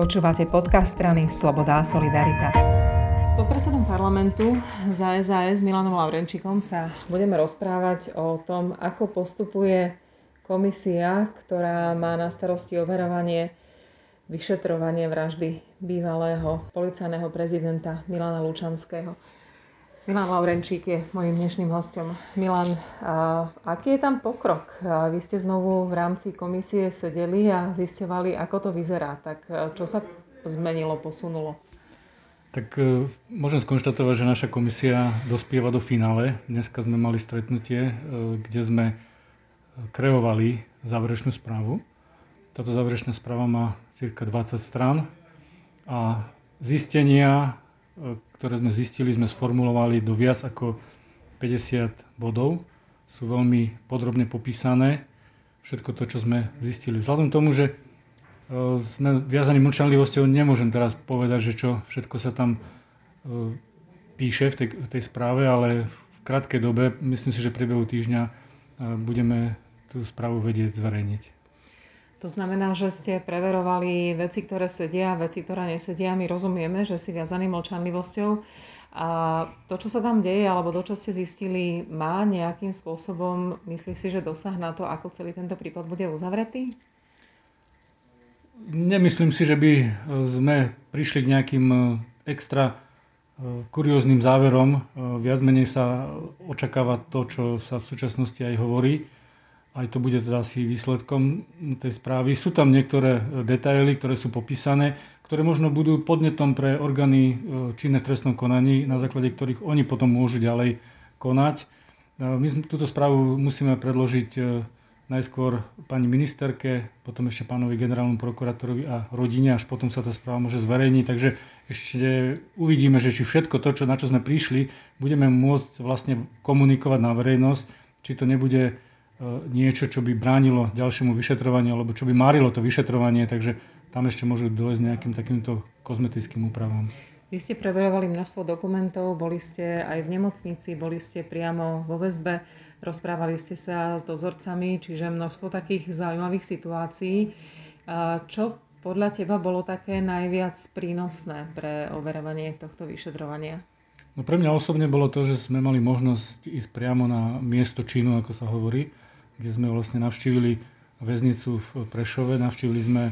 Počúvate podcast strany Sloboda a Solidarita. S podpredsedom parlamentu za SAS Milanom Laurenčikom sa budeme rozprávať o tom, ako postupuje komisia, ktorá má na starosti overovanie vyšetrovanie vraždy bývalého policajného prezidenta Milana Lučanského. Milan Laurenčík je mojim dnešným hostom. Milan, a aký je tam pokrok? A vy ste znovu v rámci komisie sedeli a zistovali, ako to vyzerá. Tak čo sa zmenilo, posunulo? Tak e, môžem skonštatovať, že naša komisia dospieva do finále. Dneska sme mali stretnutie, e, kde sme kreovali záverečnú správu. Táto záverečná správa má cirka 20 strán a zistenia ktoré sme zistili, sme sformulovali do viac ako 50 bodov. Sú veľmi podrobne popísané všetko to, čo sme zistili. Vzhľadom tomu, že e, sme viazaní mlčanlivosťou, nemôžem teraz povedať, že čo všetko sa tam e, píše v tej, v tej správe, ale v krátkej dobe, myslím si, že v priebehu týždňa e, budeme tú správu vedieť zverejniť. To znamená, že ste preverovali veci, ktoré sedia, veci, ktoré nesedia. My rozumieme, že si viazaný mlčanlivosťou. A to, čo sa tam deje, alebo to, čo ste zistili, má nejakým spôsobom, myslíš si, že dosah na to, ako celý tento prípad bude uzavretý? Nemyslím si, že by sme prišli k nejakým e, extra e, kurióznym záverom. E, viac menej sa očakáva to, čo sa v súčasnosti aj hovorí aj to bude teda asi výsledkom tej správy. Sú tam niektoré detaily, ktoré sú popísané, ktoré možno budú podnetom pre orgány e, činné v trestnom konaní, na základe ktorých oni potom môžu ďalej konať. E, my túto správu musíme predložiť e, najskôr pani ministerke, potom ešte pánovi generálnom prokurátorovi a rodine, až potom sa tá správa môže zverejniť. Takže ešte uvidíme, že či všetko to, čo, na čo sme prišli, budeme môcť vlastne komunikovať na verejnosť, či to nebude E, niečo, čo by bránilo ďalšiemu vyšetrovaniu, alebo čo by marilo to vyšetrovanie, takže tam ešte môžu dojsť nejakým takýmto kozmetickým úpravám. Vy ste preverovali množstvo dokumentov, boli ste aj v nemocnici, boli ste priamo vo väzbe, rozprávali ste sa s dozorcami, čiže množstvo takých zaujímavých situácií. Čo podľa teba bolo také najviac prínosné pre overovanie tohto vyšetrovania? No pre mňa osobne bolo to, že sme mali možnosť ísť priamo na miesto činu, ako sa hovorí kde sme vlastne navštívili väznicu v Prešove, navštívili sme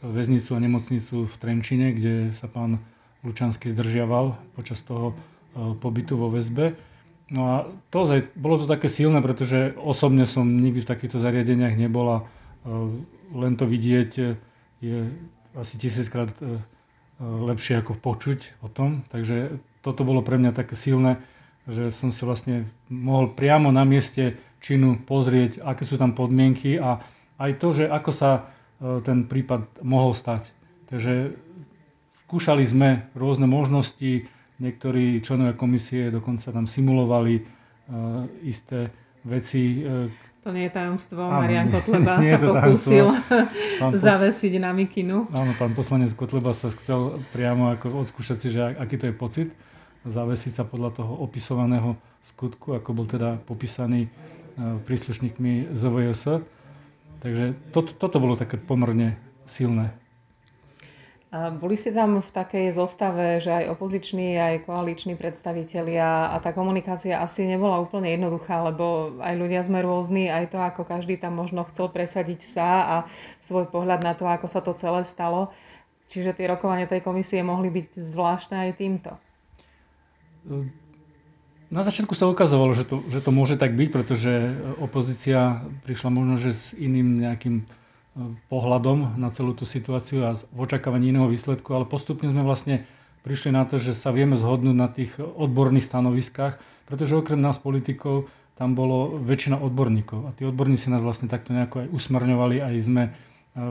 väznicu a nemocnicu v Trenčine, kde sa pán Lučanský zdržiaval počas toho e, pobytu vo väzbe. No a to, bolo to také silné, pretože osobne som nikdy v takýchto zariadeniach nebola. E, len to vidieť je asi tisíckrát e, lepšie ako počuť o tom. Takže toto bolo pre mňa také silné, že som si vlastne mohol priamo na mieste činu pozrieť, aké sú tam podmienky a aj to, že ako sa e, ten prípad mohol stať. Takže skúšali sme rôzne možnosti, niektorí členovia komisie dokonca tam simulovali uh, isté veci. Uh, to nie je tajomstvo, áno, Marian Kotleba sa pokúsil zavesiť na mikinu. Áno, pán poslanec Kotleba sa chcel priamo ako odskúšať si, že aký to je pocit zavesiť sa podľa toho opisovaného skutku, ako bol teda popísaný E, príslušníkmi ZVS. Takže toto, toto bolo také pomerne silné. A boli ste tam v takej zostave, že aj opoziční, aj koaliční predstavitelia a tá komunikácia asi nebola úplne jednoduchá, lebo aj ľudia sme rôzni, aj to, ako každý tam možno chcel presadiť sa a svoj pohľad na to, ako sa to celé stalo. Čiže tie rokovania tej komisie mohli byť zvláštne aj týmto. E, na začiatku sa ukazovalo, že to, že to môže tak byť, pretože opozícia prišla možno že s iným nejakým e, pohľadom na celú tú situáciu a v očakávaní iného výsledku, ale postupne sme vlastne prišli na to, že sa vieme zhodnúť na tých odborných stanoviskách, pretože okrem nás politikov tam bolo väčšina odborníkov. A tí odborníci nás vlastne takto nejako aj usmerňovali, aj sme e,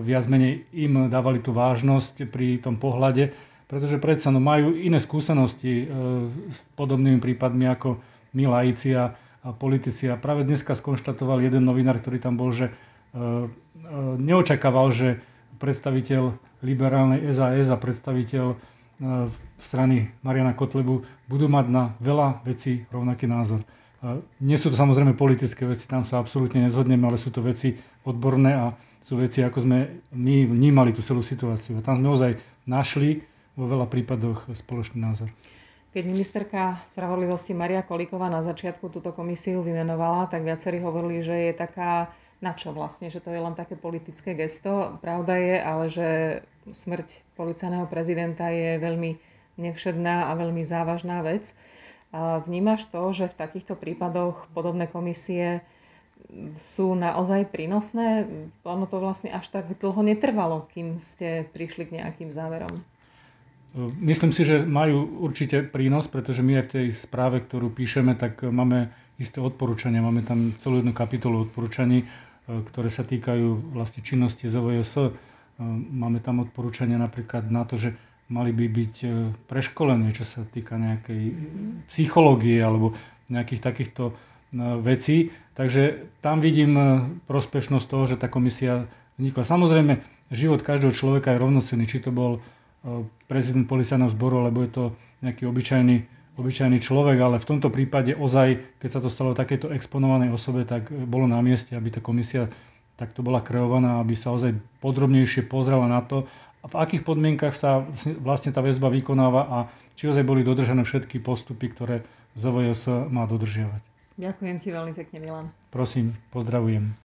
viac menej im dávali tú vážnosť pri tom pohľade, pretože predsa no, majú iné skúsenosti e, s podobnými prípadmi ako my laici a, a politici. A práve dneska skonštatoval jeden novinár, ktorý tam bol, že e, e, neočakával, že predstaviteľ liberálnej SAS a predstaviteľ e, strany Mariana Kotlebu budú mať na veľa vecí rovnaký názor. E, nie sú to samozrejme politické veci, tam sa absolútne nezhodneme, ale sú to veci odborné a sú veci, ako sme my vnímali tú celú situáciu. A tam sme ozaj našli vo veľa prípadoch spoločný názor. Keď ministerka spravodlivosti Maria Kolíková na začiatku túto komisiu vymenovala, tak viacerí hovorili, že je taká na čo vlastne, že to je len také politické gesto. Pravda je, ale že smrť policajného prezidenta je veľmi nevšedná a veľmi závažná vec. Vnímaš to, že v takýchto prípadoch podobné komisie sú naozaj prínosné? Ono to vlastne až tak dlho netrvalo, kým ste prišli k nejakým záverom. Myslím si, že majú určite prínos, pretože my aj v tej správe, ktorú píšeme, tak máme isté odporúčania. Máme tam celú jednu kapitolu odporúčaní, e, ktoré sa týkajú vlastne činnosti ZVS. E, máme tam odporúčania napríklad na to, že mali by byť e, preškolení, čo sa týka nejakej psychológie alebo nejakých takýchto vecí. Takže tam vidím prospešnosť toho, že tá komisia vznikla. Samozrejme, život každého človeka je rovnocenný, či to bol prezident policajného zboru, lebo je to nejaký obyčajný, obyčajný človek, ale v tomto prípade ozaj, keď sa to stalo takéto exponovanej osobe, tak bolo na mieste, aby tá komisia takto bola kreovaná, aby sa ozaj podrobnejšie pozrela na to, v akých podmienkach sa vlastne tá väzba vykonáva a či ozaj boli dodržané všetky postupy, ktoré ZVS má dodržiavať. Ďakujem ti veľmi pekne, Milan. Prosím, pozdravujem.